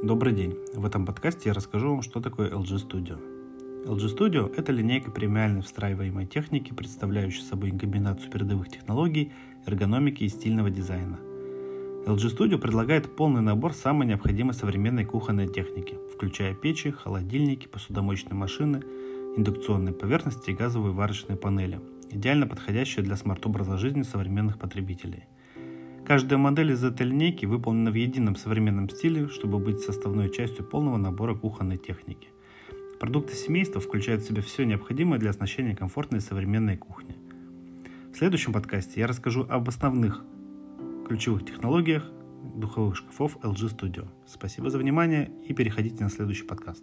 Добрый день! В этом подкасте я расскажу вам, что такое LG Studio. LG Studio – это линейка премиальной встраиваемой техники, представляющая собой комбинацию передовых технологий, эргономики и стильного дизайна. LG Studio предлагает полный набор самой необходимой современной кухонной техники, включая печи, холодильники, посудомоечные машины, индукционные поверхности и газовые варочные панели, идеально подходящие для смарт-образа жизни современных потребителей – Каждая модель из этой линейки выполнена в едином современном стиле, чтобы быть составной частью полного набора кухонной техники. Продукты семейства включают в себя все необходимое для оснащения комфортной современной кухни. В следующем подкасте я расскажу об основных ключевых технологиях духовых шкафов LG Studio. Спасибо за внимание и переходите на следующий подкаст.